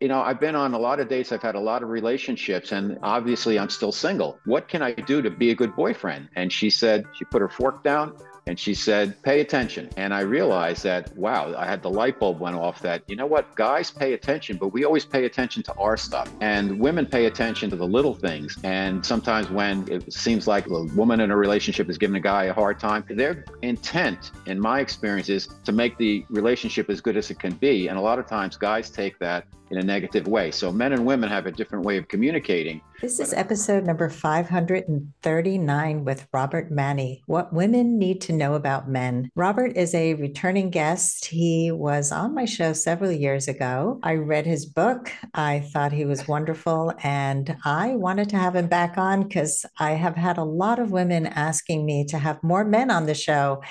you know, I've been on a lot of dates, I've had a lot of relationships, and obviously I'm still single. What can I do to be a good boyfriend? And she said, she put her fork down and she said, pay attention. And I realized that, wow, I had the light bulb went off that, you know what, guys pay attention, but we always pay attention to our stuff. And women pay attention to the little things. And sometimes when it seems like a woman in a relationship is giving a guy a hard time, their intent, in my experience, is to make the relationship as good as it can be. And a lot of times guys take that in a negative way. So men and women have a different way of communicating. This is episode number 539 with Robert Manni. What Women Need to Know About Men. Robert is a returning guest. He was on my show several years ago. I read his book. I thought he was wonderful, and I wanted to have him back on because I have had a lot of women asking me to have more men on the show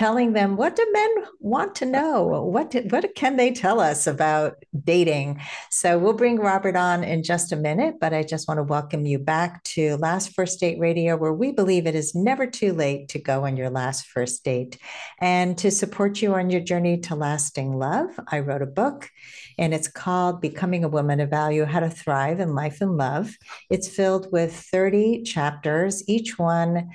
telling them what do men want to know? What do, what can they tell us about dating? So we'll bring robert on in just a minute but i just want to welcome you back to last first date radio where we believe it is never too late to go on your last first date. And to support you on your journey to lasting love i wrote a book and it's called becoming a woman of value how to thrive in life and love. It's filled with 30 chapters each one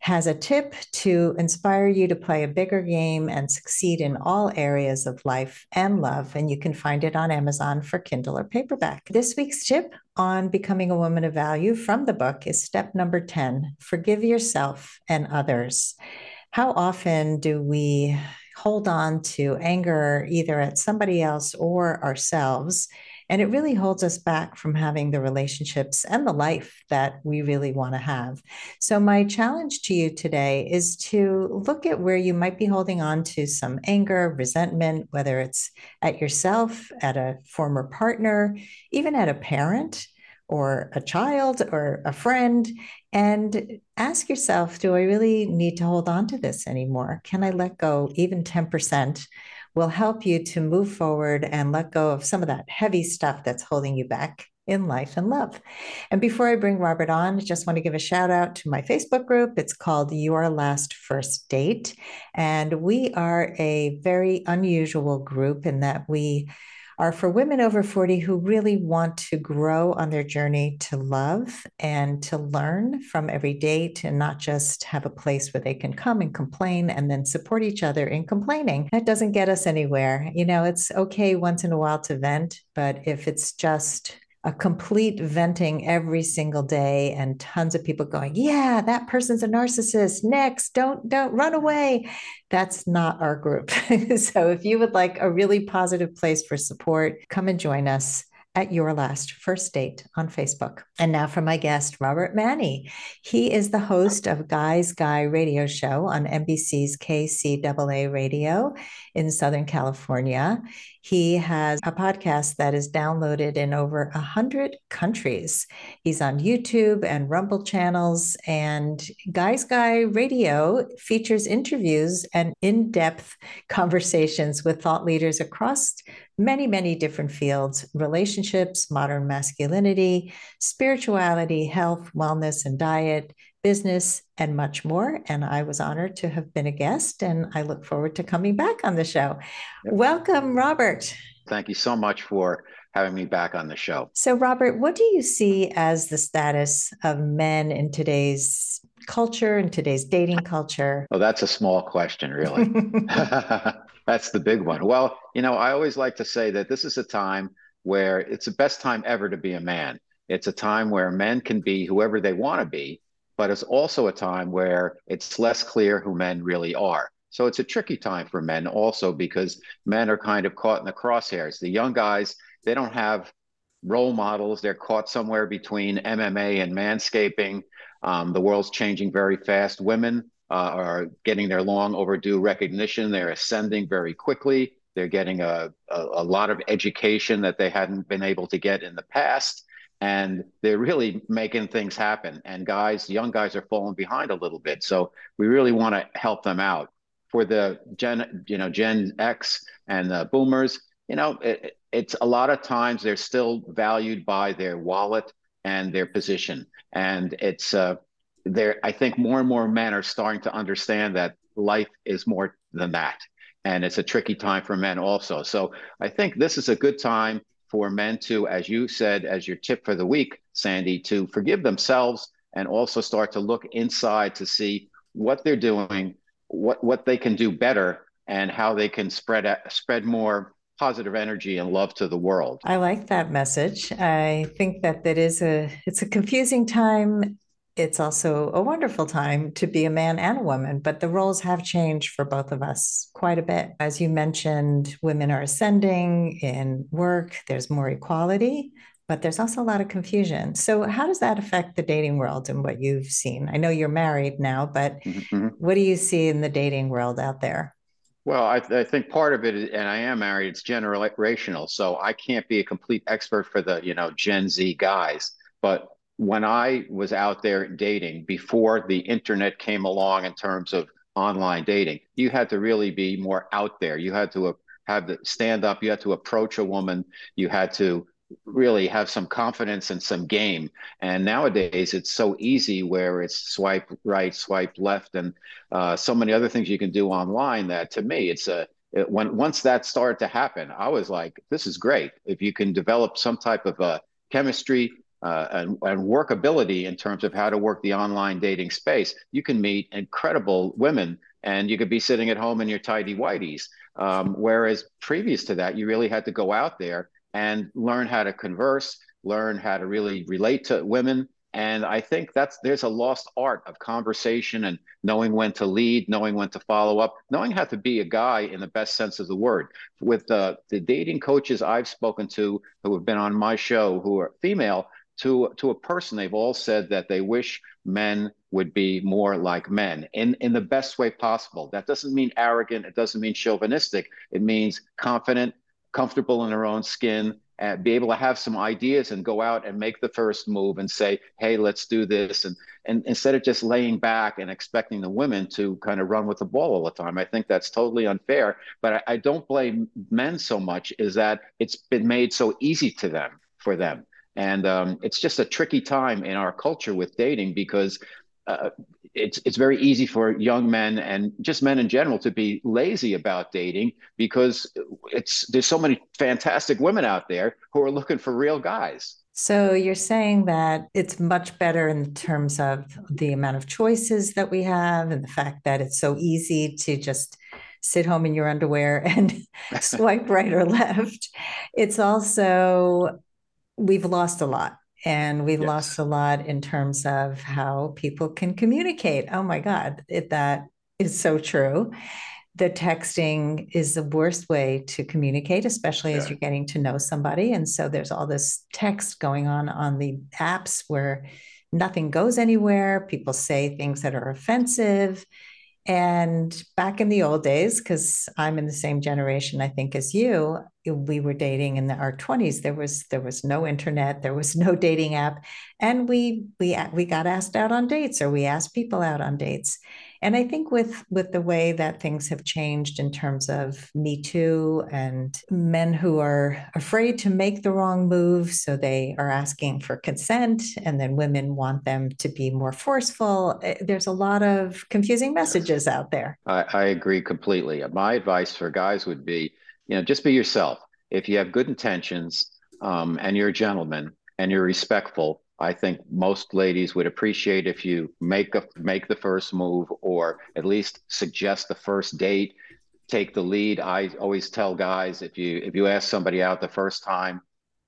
has a tip to inspire you to play a bigger game and succeed in all areas of life and love. And you can find it on Amazon for Kindle or paperback. This week's tip on becoming a woman of value from the book is step number 10 forgive yourself and others. How often do we hold on to anger either at somebody else or ourselves? And it really holds us back from having the relationships and the life that we really want to have. So, my challenge to you today is to look at where you might be holding on to some anger, resentment, whether it's at yourself, at a former partner, even at a parent or a child or a friend and ask yourself do i really need to hold on to this anymore can i let go even 10% will help you to move forward and let go of some of that heavy stuff that's holding you back in life and love. And before I bring Robert on, I just want to give a shout out to my Facebook group. It's called Your Last First Date. And we are a very unusual group in that we are for women over 40 who really want to grow on their journey to love and to learn from every date and not just have a place where they can come and complain and then support each other in complaining. That doesn't get us anywhere. You know, it's okay once in a while to vent, but if it's just a complete venting every single day and tons of people going yeah that person's a narcissist next don't don't run away that's not our group so if you would like a really positive place for support come and join us at Your Last First Date on Facebook. And now for my guest, Robert Manni. He is the host of Guy's Guy radio show on NBC's KCAA radio in Southern California. He has a podcast that is downloaded in over 100 countries. He's on YouTube and Rumble channels. And Guy's Guy Radio features interviews and in depth conversations with thought leaders across many, many different fields relationships, modern masculinity, spirituality, health, wellness, and diet, business, and much more. And I was honored to have been a guest, and I look forward to coming back on the show. Welcome, Robert. Thank you so much for having me back on the show. So, Robert, what do you see as the status of men in today's culture, in today's dating culture? Oh, that's a small question, really. That's the big one. Well, you know, I always like to say that this is a time where it's the best time ever to be a man. It's a time where men can be whoever they want to be, but it's also a time where it's less clear who men really are. So it's a tricky time for men also because men are kind of caught in the crosshairs. The young guys, they don't have role models. They're caught somewhere between MMA and manscaping. Um, the world's changing very fast. Women, uh, are getting their long overdue recognition. They're ascending very quickly. They're getting a, a, a, lot of education that they hadn't been able to get in the past. And they're really making things happen. And guys, young guys are falling behind a little bit. So we really want to help them out. For the Gen, you know, Gen X and the boomers, you know, it, it's a lot of times they're still valued by their wallet and their position. And it's uh, there i think more and more men are starting to understand that life is more than that and it's a tricky time for men also so i think this is a good time for men to, as you said, as your tip for the week, Sandy, to forgive themselves and also start to look inside to see what they're doing, what what they can do better, and how they can spread spread more positive energy and love to the world. I like that message. I think that that is a it's a confusing time. It's also a wonderful time to be a man and a woman, but the roles have changed for both of us quite a bit. As you mentioned, women are ascending in work, there's more equality, but there's also a lot of confusion. So, how does that affect the dating world and what you've seen? I know you're married now, but mm-hmm. what do you see in the dating world out there? Well, I, I, think part of it, is, and I am married, it's generational. So I can't be a complete expert for the, you know, Gen Z guys. But when I was out there dating before the internet came along in terms of online dating, you had to really be more out there. You had to have the stand up. You had to approach a woman. You had to really have some confidence and some game. And nowadays, it's so easy where it's swipe right, swipe left, and uh, so many other things you can do online. That to me, it's a it, when once that started to happen, I was like, this is great. If you can develop some type of a chemistry uh, and, and workability in terms of how to work the online dating space, you can meet incredible women and you could be sitting at home in your tidy whities. Um, whereas previous to that, you really had to go out there and learn how to converse, learn how to really relate to women. And I think that's there's a lost art of conversation and knowing when to lead, knowing when to follow up, knowing how to be a guy in the best sense of the word. With the, the dating coaches I've spoken to who have been on my show who are female, to to a person, they've all said that they wish men would be more like men in in the best way possible. That doesn't mean arrogant. It doesn't mean chauvinistic. It means confident, comfortable in their own skin and be able to have some ideas and go out and make the first move and say, hey, let's do this. And, and instead of just laying back and expecting the women to kind of run with the ball all the time, I think that's totally unfair. But I, I don't blame men so much, is that it's been made so easy to them for them. And um, it's just a tricky time in our culture with dating because uh, it's it's very easy for young men and just men in general to be lazy about dating because it's there's so many fantastic women out there who are looking for real guys. So you're saying that it's much better in terms of the amount of choices that we have and the fact that it's so easy to just sit home in your underwear and swipe right or left. It's also we've lost a lot and we've yes. lost a lot in terms of how people can communicate. Oh my God, it, that is so true. The texting is the worst way to communicate, especially yeah. as you're getting to know somebody. And so there's all this text going on on the apps where nothing goes anywhere. People say things that are offensive. And back in the old days, because I'm in the same generation, I think, as you, we were dating in the, our 20s. There was there was no internet, there was no dating app, and we we we got asked out on dates, or we asked people out on dates. And I think with with the way that things have changed in terms of Me Too and men who are afraid to make the wrong move, so they are asking for consent, and then women want them to be more forceful. Eh, there's a lot of confusing messages out there. I, I agree completely. My advice for guys would be, you know, just be yourself. If you have good intentions um, and you're a gentleman and you're respectful, I think most ladies would appreciate if you make make the first move or at least suggest the first date, take the lead. I always tell guys if you if you ask somebody out the first time,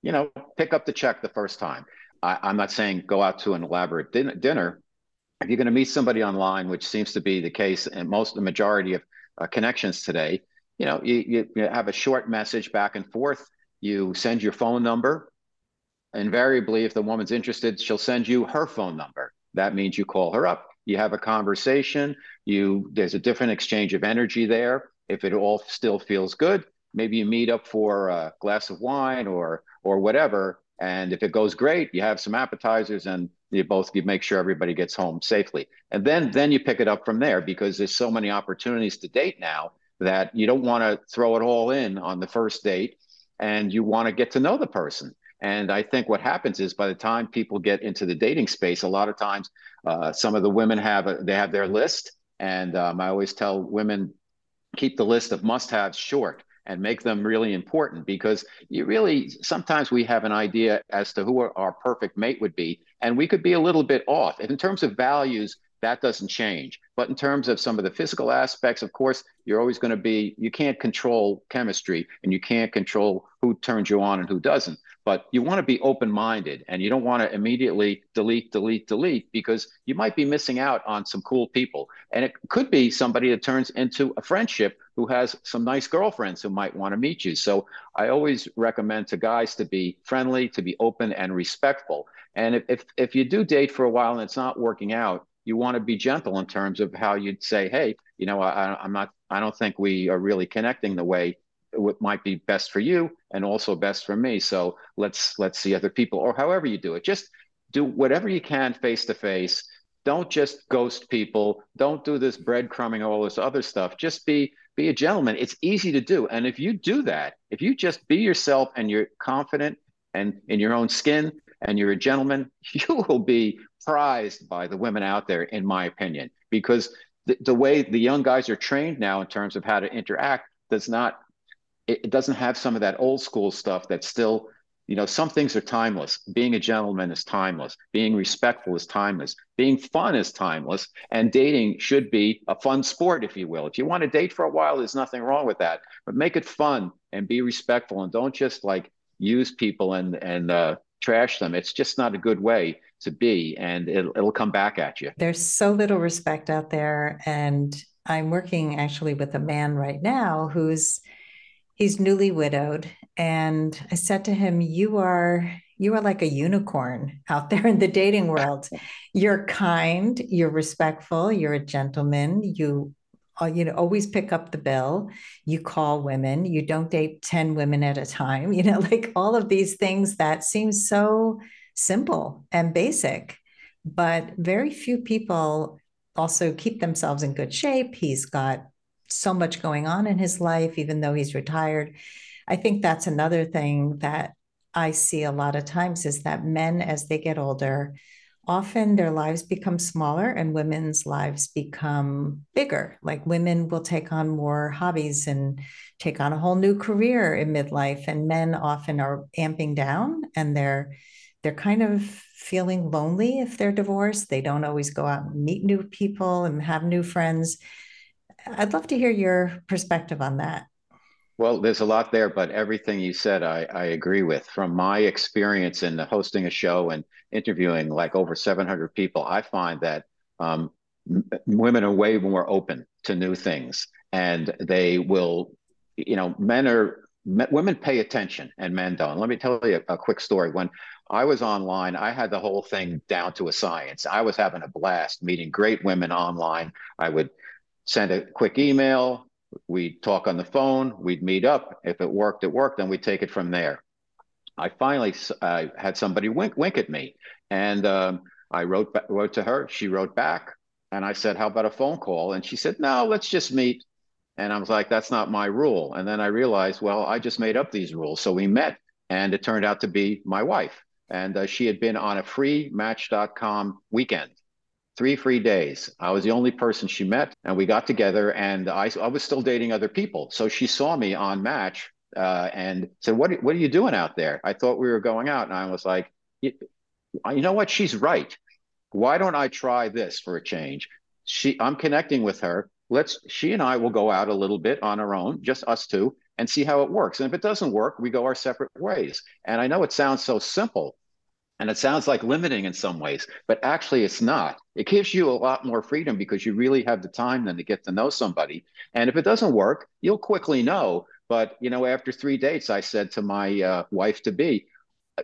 you know, pick up the check the first time. I, am not saying go out to an elaborate din- dinner. If you're going to meet somebody online, which seems to be the case in most the majority of uh, connections today, you know, you, you have a short message back and forth. You send your phone number invariably, if the woman's interested, she'll send you her phone number. That means you call her up, you have a conversation, you there's a different exchange of energy there. If it all still feels good, maybe you meet up for a glass of wine or or whatever. And if it goes great, you have some appetizers and you both you make sure everybody gets home safely. And then then you pick it up from there because there's so many opportunities to date now that you don't want to throw it all in on the first date and you want to get to know the person and I think what happens is by the time people get into the dating space, a lot of times uh, some of the women have a, they have their list, and um, I always tell women keep the list of must-haves short and make them really important because you really sometimes we have an idea as to who our perfect mate would be. And we could be a little bit off. In terms of values that doesn't change. But in terms of some of the physical aspects of course you're always going to be you can't control chemistry and you can't control who turns you on and who doesn't but you want to be open minded and you don't want to immediately delete, delete, delete because you might be missing out on some cool people. And it could be somebody that turns into a friendship who has some nice girlfriends who might want to meet you. So I always recommend to guys to be friendly, to be open and respectful. And if, if, if you do date for a while and it's not working out, you want to be gentle in terms of how you'd say, hey, you know, I, I'm not, I don't think we are really connecting the way what might be best for you and also best for me. So let's let's see other people or however you do it. Just do whatever you can face to face. Don't just ghost people. Don't do this breadcrumbing all this other stuff. Just be be a gentleman. It's easy to do. And if you do that if you just be yourself and you're confident and in your own skin and you're a gentleman you will be prized by the women out there in my opinion. Because the, the way the young guys are trained now in terms of how to interact does not it, it doesn't have some of that old school stuff that's still you know some things are timeless. Being a gentleman is timeless. Being respectful is timeless. Being fun is timeless. And dating should be a fun sport if you will. If you want to date for a while there's nothing wrong with that. But make it fun and be respectful and don't just like use people and and uh, trash them. It's just not a good way to be and it'll, it'll come back at you. There's so little respect out there and i'm working actually with a man right now who's he's newly widowed and i said to him you are you are like a unicorn out there in the dating world. You're kind you're respectful you're a gentleman. You uh, you know always pick up the bill. You call women. You don't date 10 women at a time. You know like all of these things that seem so simple and basic but very few people also keep themselves in good shape. He's got so much going on in his life, even though he's retired. I think that's another thing that I see a lot of times is that men, as they get older, often their lives become smaller and women's lives become bigger. Like women will take on more hobbies and take on a whole new career in midlife, and men often are amping down and they're they're kind of feeling lonely if they're divorced. They don't always go out and meet new people and have new friends. I'd love to hear your perspective on that. Well, there's a lot there, but everything you said, I, I agree with. From my experience in hosting a show and interviewing like over 700 people, I find that um, women are way more open to new things, and they will, you know, men are women pay attention and men don't. Let me tell you a, a quick story. When I was online, I had the whole thing down to a science. I was having a blast meeting great women online. I would send a quick email. We'd talk on the phone. We'd meet up. If it worked, it worked. Then we'd take it from there. I finally uh, had somebody wink, wink at me, and um, I wrote wrote to her. She wrote back, and I said, "How about a phone call?" And she said, "No, let's just meet." And I was like, "That's not my rule." And then I realized, well, I just made up these rules. So we met, and it turned out to be my wife. And uh, she had been on a free Match.com weekend three free days. I was the only person she met, and we got together. And I, I was still dating other people, so she saw me on Match uh, and said, "What What are you doing out there?" I thought we were going out, and I was like, "You know what? She's right. Why don't I try this for a change?" She, I'm connecting with her. Let's. She and I will go out a little bit on our own, just us two, and see how it works. And if it doesn't work, we go our separate ways. And I know it sounds so simple, and it sounds like limiting in some ways, but actually it's not. It gives you a lot more freedom because you really have the time then to get to know somebody. And if it doesn't work, you'll quickly know. But, you know, after three dates, I said to my uh, wife to be,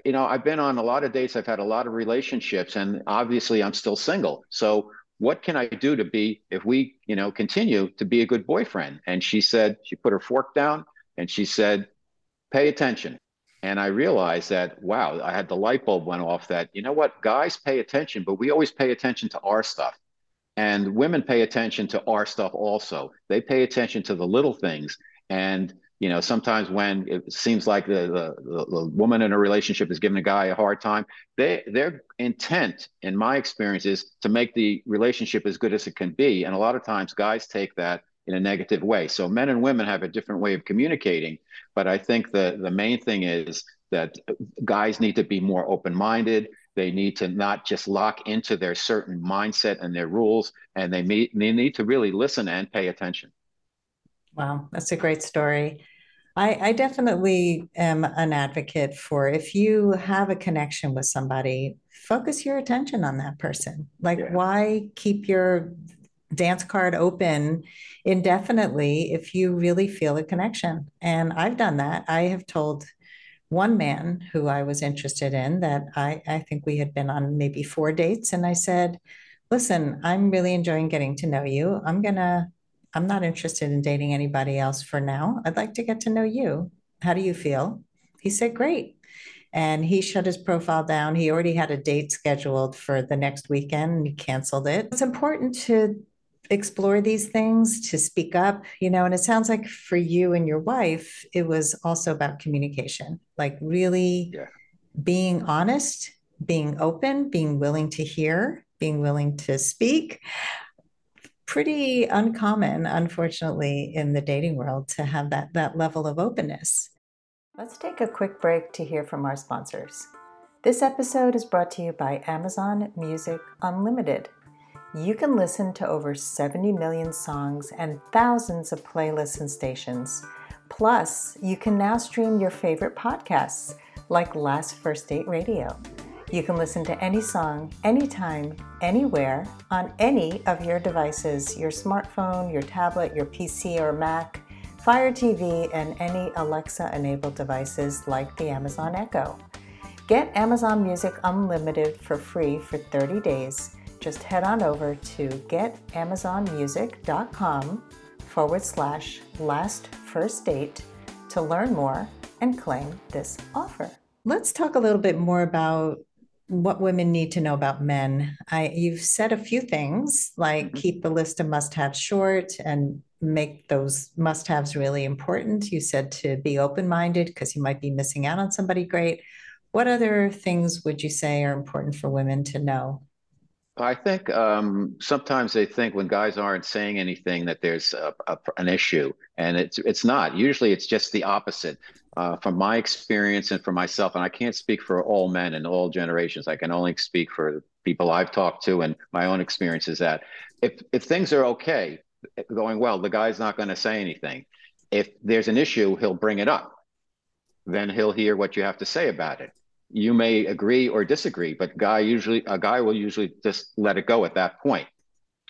you know, I've been on a lot of dates, I've had a lot of relationships, and obviously I'm still single. So what can I do to be, if we, you know, continue to be a good boyfriend? And she said, she put her fork down and she said, pay attention and I realized that, wow, I had the light bulb went off that, you know what, guys pay attention, but we always pay attention to our stuff. And women pay attention to our stuff also. They pay attention to the little things. And, you know, sometimes when it seems like the, the, the woman in a relationship is giving a guy a hard time, they, their intent, in my experience, is to make the relationship as good as it can be. And a lot of times guys take that in a negative way. So men and women have a different way of communicating, but I think the the main thing is that guys need to be more open-minded. They need to not just lock into their certain mindset and their rules, and they, meet, they need to really listen and pay attention. Wow, that's a great story. I, I definitely am an advocate for if you have a connection with somebody, focus your attention on that person. Like, yeah. why keep your dance card open indefinitely if you really feel a connection? And I've done that. I have told one man who I was interested in that I, I think we had been on maybe four dates. And I said, listen, I'm really enjoying getting to know you. I'm going to I'm not interested in dating anybody else for now. I'd like to get to know you. How do you feel? He said, Great. And he shut his profile down. He already had a date scheduled for the next weekend and he canceled it. It's important to explore these things, to speak up, you know, and it sounds like for you and your wife, it was also about communication, like really yeah. being honest, being open, being willing to hear, being willing to speak pretty uncommon, unfortunately, in the dating world to have that, that level of openness. Let's take a quick break to hear from our sponsors. This episode is brought to you by Amazon Music Unlimited. You can listen to over 70 million songs and thousands of playlists and stations. Plus, you can now stream your favorite podcasts like Last First Date Radio. You can listen to any song, anytime, anywhere, on any of your devices your smartphone, your tablet, your PC or Mac, Fire TV, and any Alexa enabled devices like the Amazon Echo. Get Amazon Music Unlimited for free for 30 days. Just head on over to getamazonmusic.com forward slash last first date to learn more and claim this offer. Let's talk a little bit more about what women need to know about men. I you've said a few things like mm-hmm. keep the list of must-haves short and make those must-haves really important. You said to be open-minded because you might be missing out on somebody great. What other things would you say are important for women to know? I think um, sometimes they think when guys aren't saying anything that there's a, a, an issue, and it's it's not. Usually, it's just the opposite uh, from my experience and for myself, and I can't speak for all men and all generations. I can only speak for people I've talked to and my own experience is that if if things are okay, going well, the guy's not going to say anything. If there's an issue, he'll bring it up. Then he'll hear what you have to say about it. You may agree or disagree, but guy usually a guy will usually just let it go at that point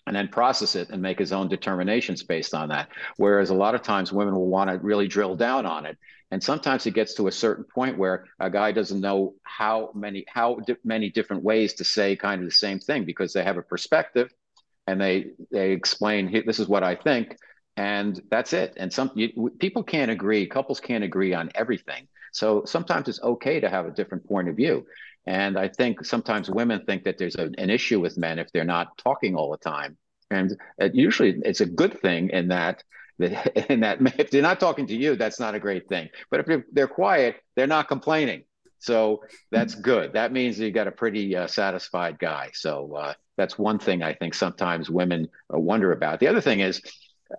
and then process it and make his own determinations based on that. Whereas a lot of times women will want to really drill down on it. And sometimes it gets to a certain point where a guy doesn't know how many how di- many different ways to say kind of the same thing because they have a perspective and they they explain this is what I think and that's it. And some you, people can't agree, couples can't agree on everything. So sometimes it's okay to have a different point of view. And I think sometimes women think that there's a, an issue with men if they're not talking all the time. And it, usually it's a good thing in that, in that if they're not talking to you, that's not a great thing. But if they're, quiet, they're not complaining. So that's good. That means you got a pretty uh, satisfied guy. So uh, that's one thing I think sometimes women uh, wonder about. The other thing is,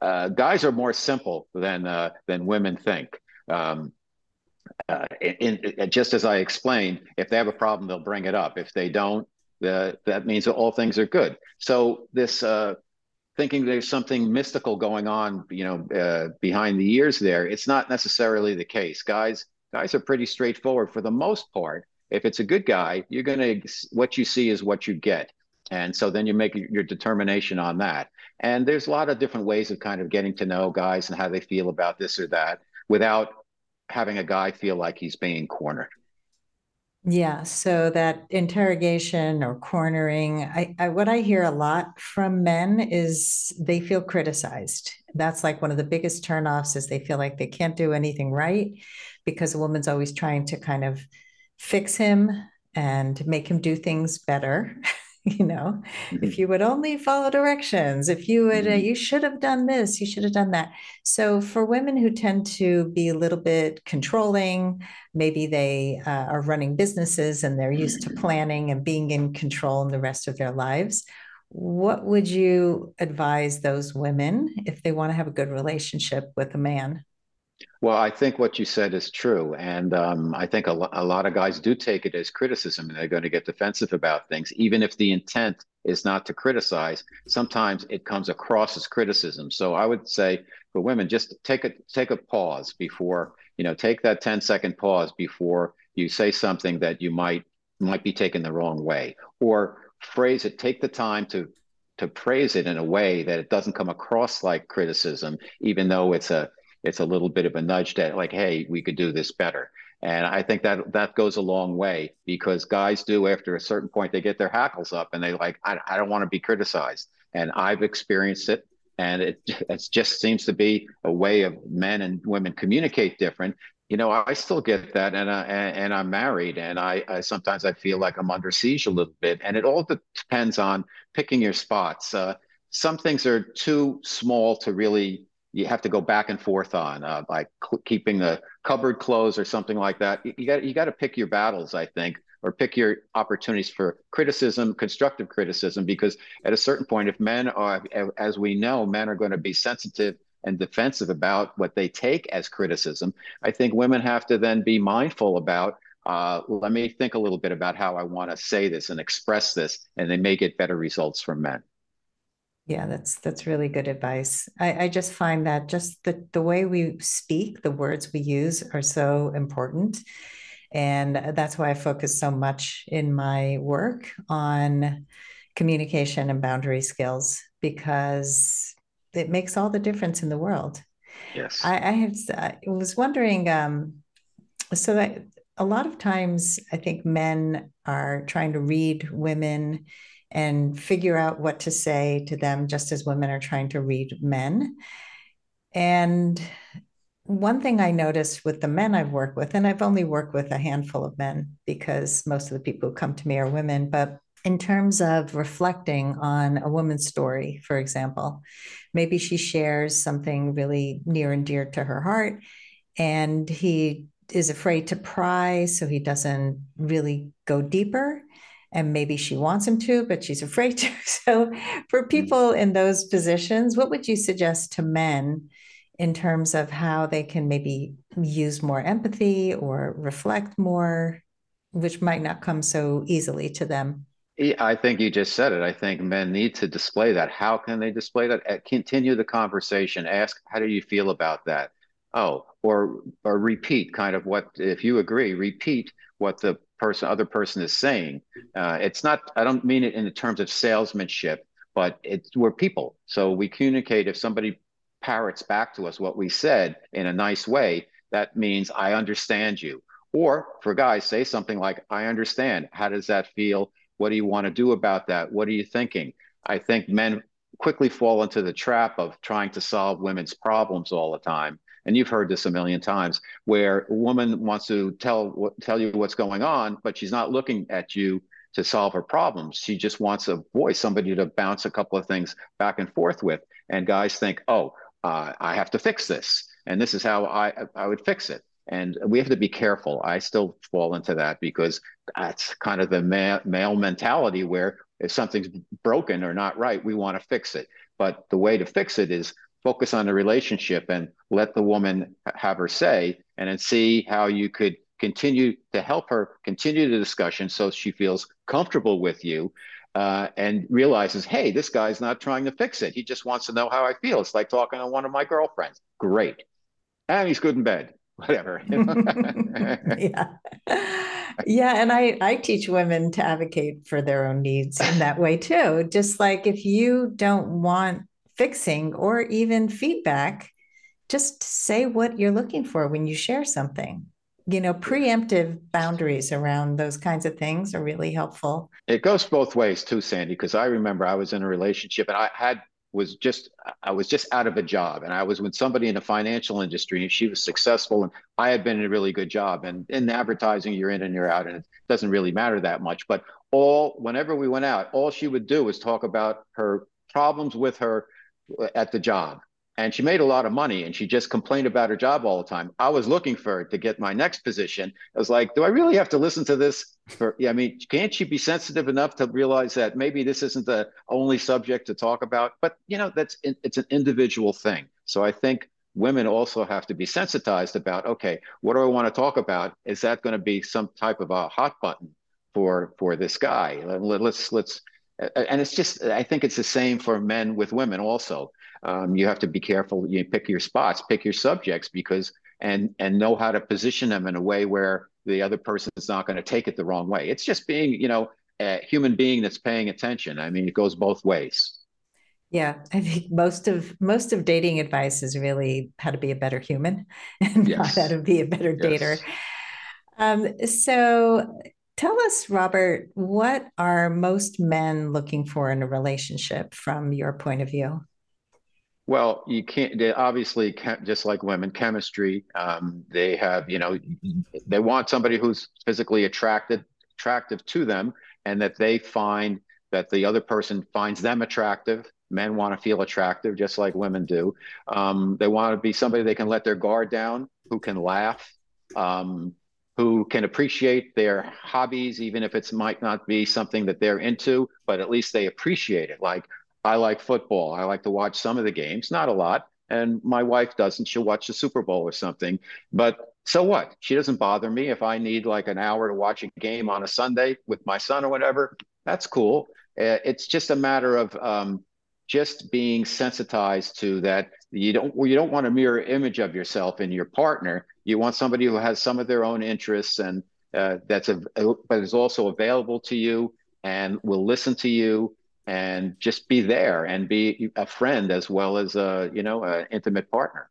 uh, guys are more simple than uh, than women think. Um, uh, in, in, just as I explained, if they have a problem, they'll bring it up. If they don't, the, that means that all things are good. So this uh, thinking there's something mystical going on, you know, uh, behind the ears there, it's not necessarily the case. Guys, guys are pretty straightforward for the most part. If it's a good guy, you're gonna what you see is what you get, and so then you make your determination on that. And there's a lot of different ways of kind of getting to know guys and how they feel about this or that without having a guy feel like he's being cornered. Yeah, so that interrogation or cornering, I, I, what I hear a lot from men is they feel criticized. That's like one of the biggest turnoffs is they feel like they can't do anything right because a woman's always trying to kind of fix him and make him do things better. you know mm-hmm. if you would only follow directions if you would uh, mm-hmm. you should have done this you should have done that so for women who tend to be a little bit controlling maybe they uh, are running businesses and they're used to mm-hmm. planning and being in control in the rest of their lives What would you advise those women if they want to have a good relationship with a man? Well, I think what you said is true. And um, I think a, lo- a lot of guys do take it as criticism and they're going to get defensive about things, even if the intent is not to criticize. Sometimes it comes across as criticism. So I would say for women, just take a take a pause before, you know, take that 10 second pause before you say something that you might might be taken the wrong way. Or phrase it, take the time to to praise it in a way that it doesn't come across like criticism, even though it's a it's a little bit of a nudge that like, hey, we could do this better. And I think that that goes a long way because guys do after a certain point they get their hackles up and they like, I, I don't want to be criticized. And I've experienced it. And it it just seems to be a way of men and women communicate different. You know, I still get that, and I, and I'm married, and I, I sometimes I feel like I'm under siege a little bit, and it all depends on picking your spots. Uh, some things are too small to really you have to go back and forth on, uh, like keeping the cupboard closed or something like that. You got you got to pick your battles, I think, or pick your opportunities for criticism, constructive criticism, because at a certain point, if men are, as we know, men are going to be sensitive and defensive about what they take as criticism. I think women have to then be mindful about. Uh, let me think a little bit about how I want to say this and express this, and they may get better results from men. Yeah, that's that's really good advice. I, I just find that just the, the way we speak, the words we use are so important. And that's why I focus so much in my work on communication and boundary skills because it makes all the difference in the world. Yes. I, I, have, I was wondering, um, so that a lot of times I think men are trying to read women and figure out what to say to them, just as women are trying to read men. And one thing I noticed with the men I've worked with, and I've only worked with a handful of men because most of the people who come to me are women, but in terms of reflecting on a woman's story, for example, maybe she shares something really near and dear to her heart, and he is afraid to pry, so he doesn't really go deeper and maybe she wants him to, but she's afraid to. So, for mm. people in those positions, what would you suggest to men in terms of how they can maybe use more empathy or reflect more, which might not come so easily to them? I think you just said it. I think men need to display that. How can they display that? Continue the conversation. Ask, how do you feel about that? Oh, or or repeat kind of what if you agree, repeat what the person other person is saying. Uh, it's not. I don't mean it in the terms of salesmanship, but it's we're people. So we communicate. If somebody parrots back to us what we said in a nice way, that means I understand you. Or for guys, say something like, I understand. How does that feel? What do you want to do about that? What are you thinking? I think men quickly fall into the trap of trying to solve women's problems all the time and you've heard this a million times, where a woman wants to tell tell you what's going on, but she's not looking at you to solve her problems. She just wants a voice, somebody to bounce a couple of things back and forth with. And guys think, oh, uh, I have to fix this, and this is how I I would fix it. And we have to be careful. I still fall into that because that's kind of the ma- male mentality where if something's broken or not right, we want to fix it. But the way to fix it is focus on the relationship and let the woman have her say and then see how you could continue to help her continue the discussion so she feels comfortable with you uh, and realizes, hey, this guy's not trying to fix it. He just wants to know how I feel. It's like talking to one of my girlfriends. Great. And he's good in bed. Whatever. yeah. Yeah. And I, I teach women to advocate for their own needs in that way too. Just like if you don't want fixing or even feedback, just say what you're looking for when you share something. You know, preemptive boundaries around those kinds of things are really helpful. It goes both ways too, Sandy, because I remember I was in a relationship and I had was just I was just out of a job and I was with somebody in the financial industry and she was successful and I had been in a really good job and in advertising you're in and you're out and it doesn't really matter that much but all whenever we went out all she would do was talk about her problems with her at the job. and she made a lot of money and she just complained about her job all the time. I was looking for her to get my next position. I was like, do I really have to listen to this? For, yeah, I mean, can't she be sensitive enough to realize that maybe this isn't the only subject to talk about? But you know, that's it's an individual thing. So I think women also have to be sensitized about, okay, what do I want to talk about? Is that going to be some type of a hot button for for this guy? Let's let's and it's just i think it's the same for men with women also. Um, you have to be careful you pick your spots pick your subjects because and and know how to position them in a way where the other person is not going to take it the wrong way. It's just being you know a human being that's paying attention. I mean it goes both ways. Yeah i think most of most of dating advice is really how to be a better human and yes. not how to be a better dater. Um, so Tell us, Robert, what are most men looking for in a relationship from your point of view? Well, you can't. Obviously, just like women, chemistry. Um, they have, you know, they want somebody who's physically attracted, attractive to them, and that they find that the other person finds them attractive. Men want to feel attractive, just like women do. Um, they want to be somebody they can let their guard down, who can laugh, um, who can appreciate their hobbies, even if it might not be something that they're into, but at least they appreciate it. Like, I like football. I like to watch some of the games, not a lot. And my wife doesn't. She'll watch the Super Bowl or something. But so what? She doesn't bother me. If I need like an hour to watch a game on a Sunday with my son or whatever, that's cool. Uh, it's just a matter of um, just being sensitized to that you don't you don't want a mirror image of yourself in your partner. You want somebody who has some of their own interests and uh, that's a but is also available to you and will listen to you and just be there and be a friend as well as a you know an intimate partner.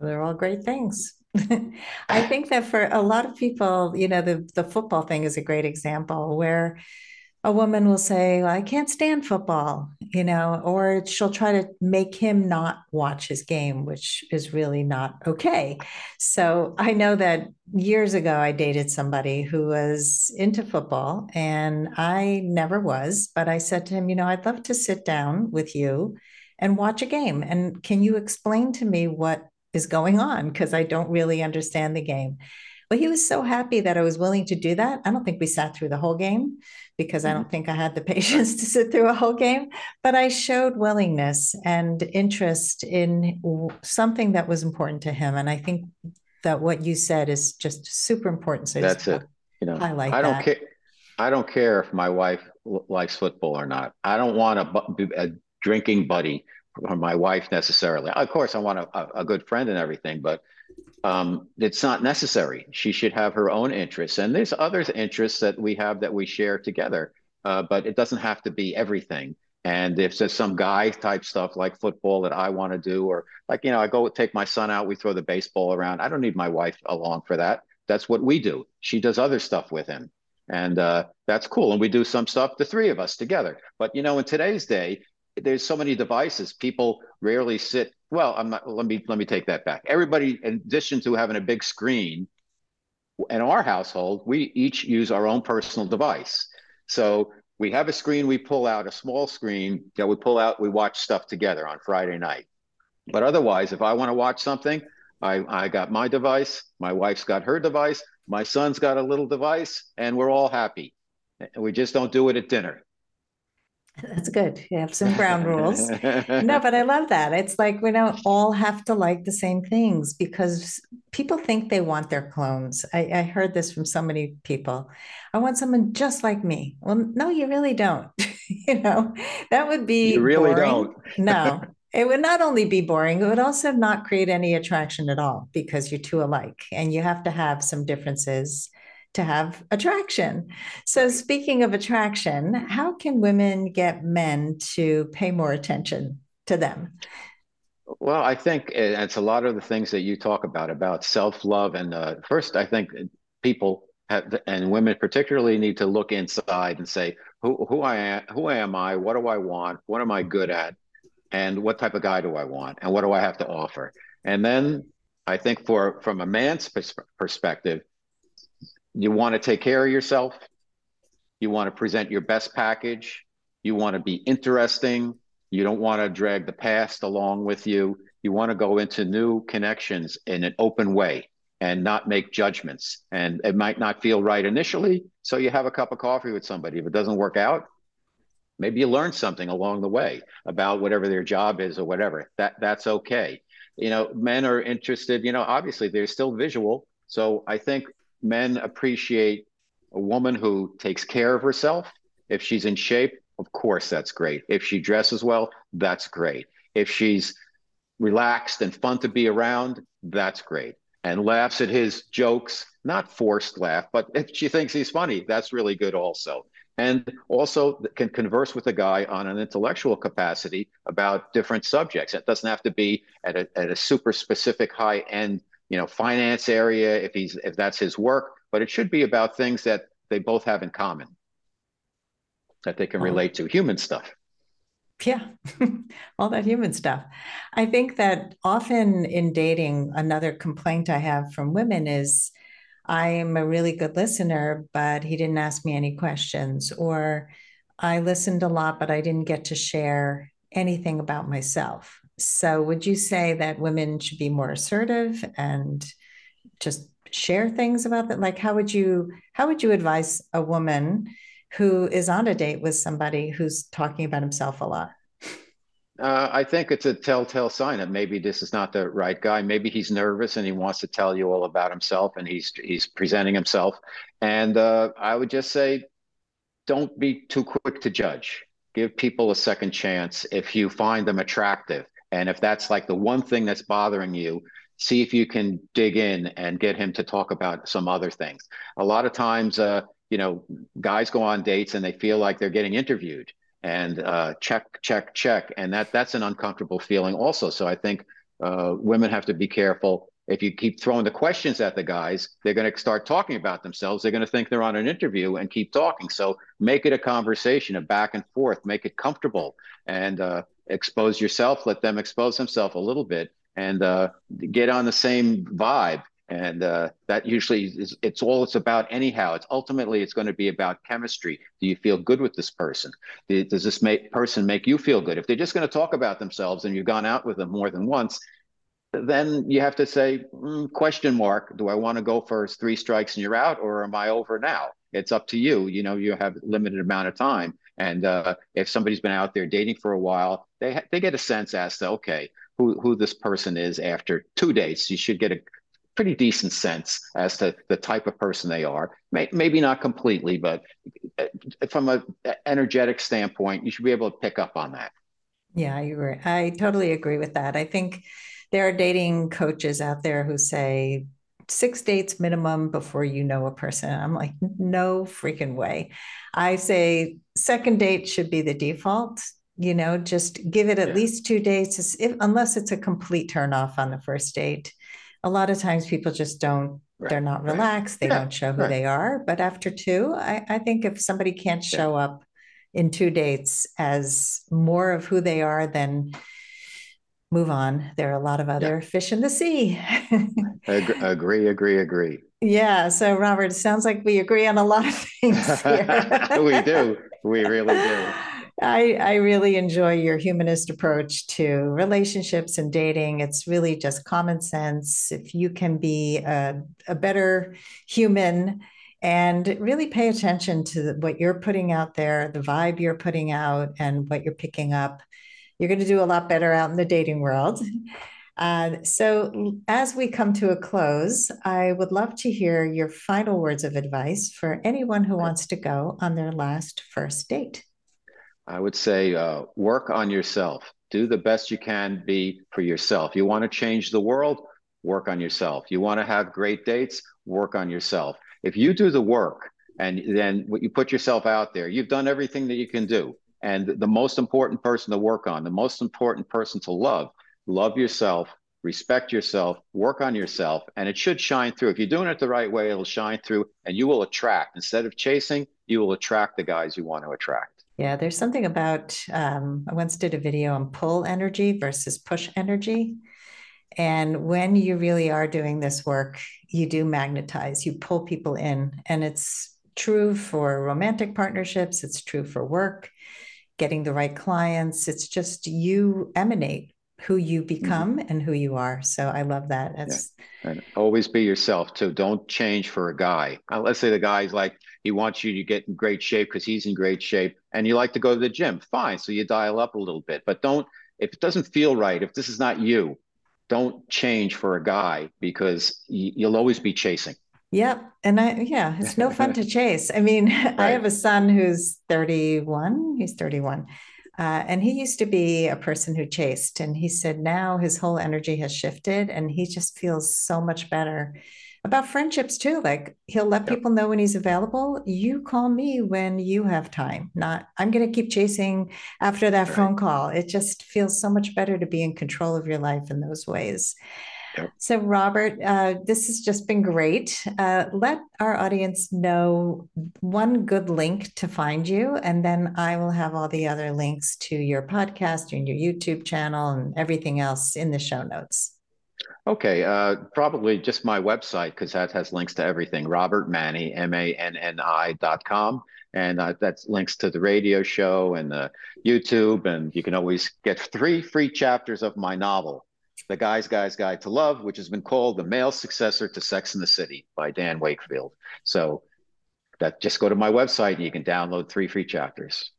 They're all great things. I think that for a lot of people you know the the football thing is a great example where a woman will say, well, I can't stand football, you know, or she'll try to make him not watch his game, which is really not okay. So I know that years ago I dated somebody who was into football and I never was, but I said to him, you know, I'd love to sit down with you and watch a game. And can you explain to me what is going on? Because I don't really understand the game. Well, he was so happy that I was willing to do that. I don't think we sat through the whole game because I mm-hmm. don't think I had the patience to sit through a whole game, but I showed willingness and interest in something that was important to him. And I think that what you said is just super important. So that's it. You know, highlight I don't that. care. I don't care if my wife likes football or not. I don't want a, a drinking buddy for my wife necessarily. Of course, I want a, a good friend and everything, but um, it's not necessary. She should have her own interests, and there's other interests that we have that we share together. Uh, but it doesn't have to be everything. And if there's some guy type stuff like football that I want to do, or like you know, I go take my son out, we throw the baseball around. I don't need my wife along for that. That's what we do. She does other stuff with him, and uh, that's cool. And we do some stuff, the three of us together. But you know, in today's day, there's so many devices. People rarely sit. Well, I'm not. Let me let me take that back. Everybody, in addition to having a big screen, in our household, we each use our own personal device. So we have a screen we pull out, a small screen that we pull out. We watch stuff together on Friday night. But otherwise, if I want to watch something, I, I got my device. My wife's got her device. My son's got a little device, and we're all happy. We just don't do it at dinner. That's good. You have some ground rules. no, but I love that. It's like we don't all have to like the same things because people think they want their clones. I, I heard this from so many people. I want someone just like me. Well, no, you really don't. you know, that would be you really boring. don't. no, it would not only be boring, it would also not create any attraction at all because you're too alike and you have to have some differences to have attraction. So, speaking of attraction, how can women get men to pay more attention to them? Well, I think it's a lot of the things that you talk about about self love. And uh, first, I think people have, and women particularly need to look inside and say, who, who I am, who am I? What do I want? What am I good at? And what type of guy do I want? And what do I have to offer? And then I think for from a man's perspective, you want to take care of yourself. You want to present your best package. You want to be interesting. You don't want to drag the past along with you. you want to go into new connections in an open way and not make judgments. And it might not feel right initially. So you have a cup of coffee with somebody. If it doesn't work out, maybe you learn something along the way about whatever their job is or whatever. That that's okay. You know, men are interested, you know, obviously they're still visual. So I think men appreciate a woman who takes care of herself. If she's in shape, of course that's great. If she dresses well, that's great. If she's relaxed and fun to be around, that's great. And laughs at his jokes, not forced laugh, but if she thinks he's funny, that's really good also. And also can converse with a guy on an intellectual capacity about different subjects. It doesn't have to be at a, at a super specific high end, you know, finance area if he's if that's his work, but it should be about things that they both have in common that they can uh-huh. relate to, human stuff. Yeah, all that human stuff. I think that often in dating, another complaint I have from women is I'm a really good listener, but he didn't ask me any questions, or I listened a lot, but I didn't get to share anything about myself. So, would you say that women should be more assertive and just share things about that? Like, how would you how would you advise a woman who is on a date with somebody who's talking about himself a lot? Uh, I think it's a telltale sign that maybe this is not the right guy. Maybe he's nervous and he wants to tell you all about himself, and he's he's presenting himself. And uh, I would just say, don't be too quick to judge. Give people a second chance if you find them attractive, and if that's like the one thing that's bothering you, see if you can dig in and get him to talk about some other things. A lot of times, uh, you know, guys go on dates and they feel like they're getting interviewed and uh, check, check, check, and that that's an uncomfortable feeling also. So I think uh, women have to be careful. If you keep throwing the questions at the guys, they're going to start talking about themselves. They're going to think they're on an interview and keep talking. So make it a conversation, a back and forth. Make it comfortable and uh, expose yourself. Let them expose themselves a little bit and uh, get on the same vibe. And uh, that usually is it's all it's about anyhow. It's ultimately it's going to be about chemistry. Do you feel good with this person? Does this make, person make you feel good? If they're just going to talk about themselves and you've gone out with them more than once then you have to say mm, question mark. Do i want to go for three strikes and you're out or am i over now? It's up to you. You know you have limited amount of time and uh, if somebody's been out there dating for a while they they get a sense as to okay who, who this person is after two dates you should get a pretty decent sense as to the type of person they are. Maybe not completely, but uh, from a energetic standpoint, you should be able to pick up on that. Yeah, I agree. I totally agree with that. I think there are dating coaches out there who say six dates minimum before you know a person. I'm like, no freaking way. I say second date should be the default. You know, just give it at yeah. least two dates, if, unless it's a complete turn off on the first date a lot of times people just don't right. they're not relaxed right. they yeah. don't show who right. they are but after two I, I think if somebody can't show yeah. up in two dates as more of who they are then move on there are a lot of other yeah. fish in the sea agree, agree agree agree yeah so robert it sounds like we agree on a lot of things here. we do we really do I, I really enjoy your humanist approach to relationships and dating. It's really just common sense. If you can be a, a better human and really pay attention to what you're putting out there, the vibe you're putting out, and what you're picking up, you're going to do a lot better out in the dating world. Uh, so, as we come to a close, I would love to hear your final words of advice for anyone who wants to go on their last first date. I would say uh, work on yourself. Do the best you can be for yourself. You want to change the world, work on yourself. You want to have great dates, work on yourself. If you do the work and then you put yourself out there, you've done everything that you can do. And the most important person to work on, the most important person to love, love yourself, respect yourself, work on yourself, and it should shine through. If you're doing it the right way, it'll shine through and you will attract. Instead of chasing, you will attract the guys you want to attract. Yeah, there's something about, um, I once did a video on pull energy versus push energy. And when you really are doing this work, you do magnetize, you pull people in. And it's true for romantic partnerships, it's true for work, getting the right clients. It's just you emanate who you become mm-hmm. and who you are. So I love that. It's yeah. and always be yourself too. Don't change for a guy. Uh, let's say the guy's like he wants you to get in great shape because he's in great shape, and you like to go to the gym. Fine, so you dial up a little bit, but don't if it doesn't feel right. If this is not you, don't change for a guy because you'll always be chasing. Yep. And I, yeah, it's no fun to chase. I mean, right. I have a son who's 31. He's 31. Uh, and he used to be a person who chased. And he said now his whole energy has shifted and he just feels so much better about friendships too. Like he'll let yep. people know when he's available. You call me when you have time, not I'm going to keep chasing after that right. phone call. It just feels so much better to be in control of your life in those ways. So, Robert, uh, this has just been great. Uh, let our audience know one good link to find you, and then I will have all the other links to your podcast and your YouTube channel and everything else in the show notes. Okay, uh, probably just my website because that has links to everything. Robert Manni, M A N N I dot com. And uh, that's links to the radio show and the YouTube. And you can always get three free chapters of my novel, the Guy's Guy's Guide to Love, which has been called the male successor to Sex in the City by Dan Wakefield. So that just go to my website and you can download three free chapters.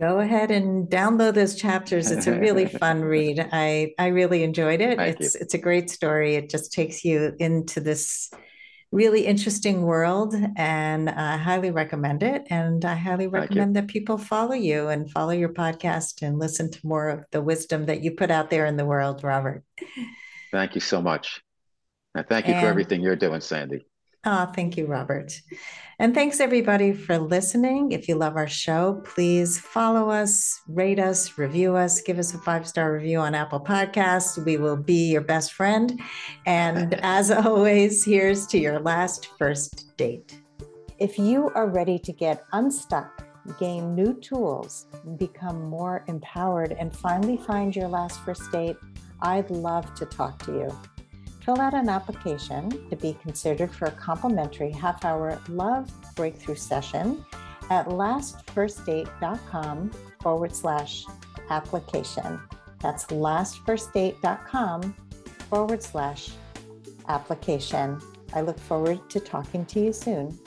Go ahead and download those chapters. It's a really fun read. I I really enjoyed it. Thank it's you. it's a great story. It just takes you into this really interesting world and I highly recommend it. And I highly recommend that people follow you and follow your podcast and listen to more of the wisdom that you put out there in the world, Robert. Thank you so much. And thank you and, for everything you're doing, Sandy. Oh, thank you, Robert. And thanks everybody for listening. If you love our show, please follow us, rate us, review us, give us a five star review on Apple Podcasts. We will be your best friend. And as always, here's to your last first date. If you are ready to get unstuck, gain new tools, become more empowered, and finally find your last first date, I'd love to talk to you fill out an application to be considered for a complimentary half hour love breakthrough session at lastfirstdate.com forward slash application. That's lastfirstdate.com forward slash application. I look forward to talking to you soon.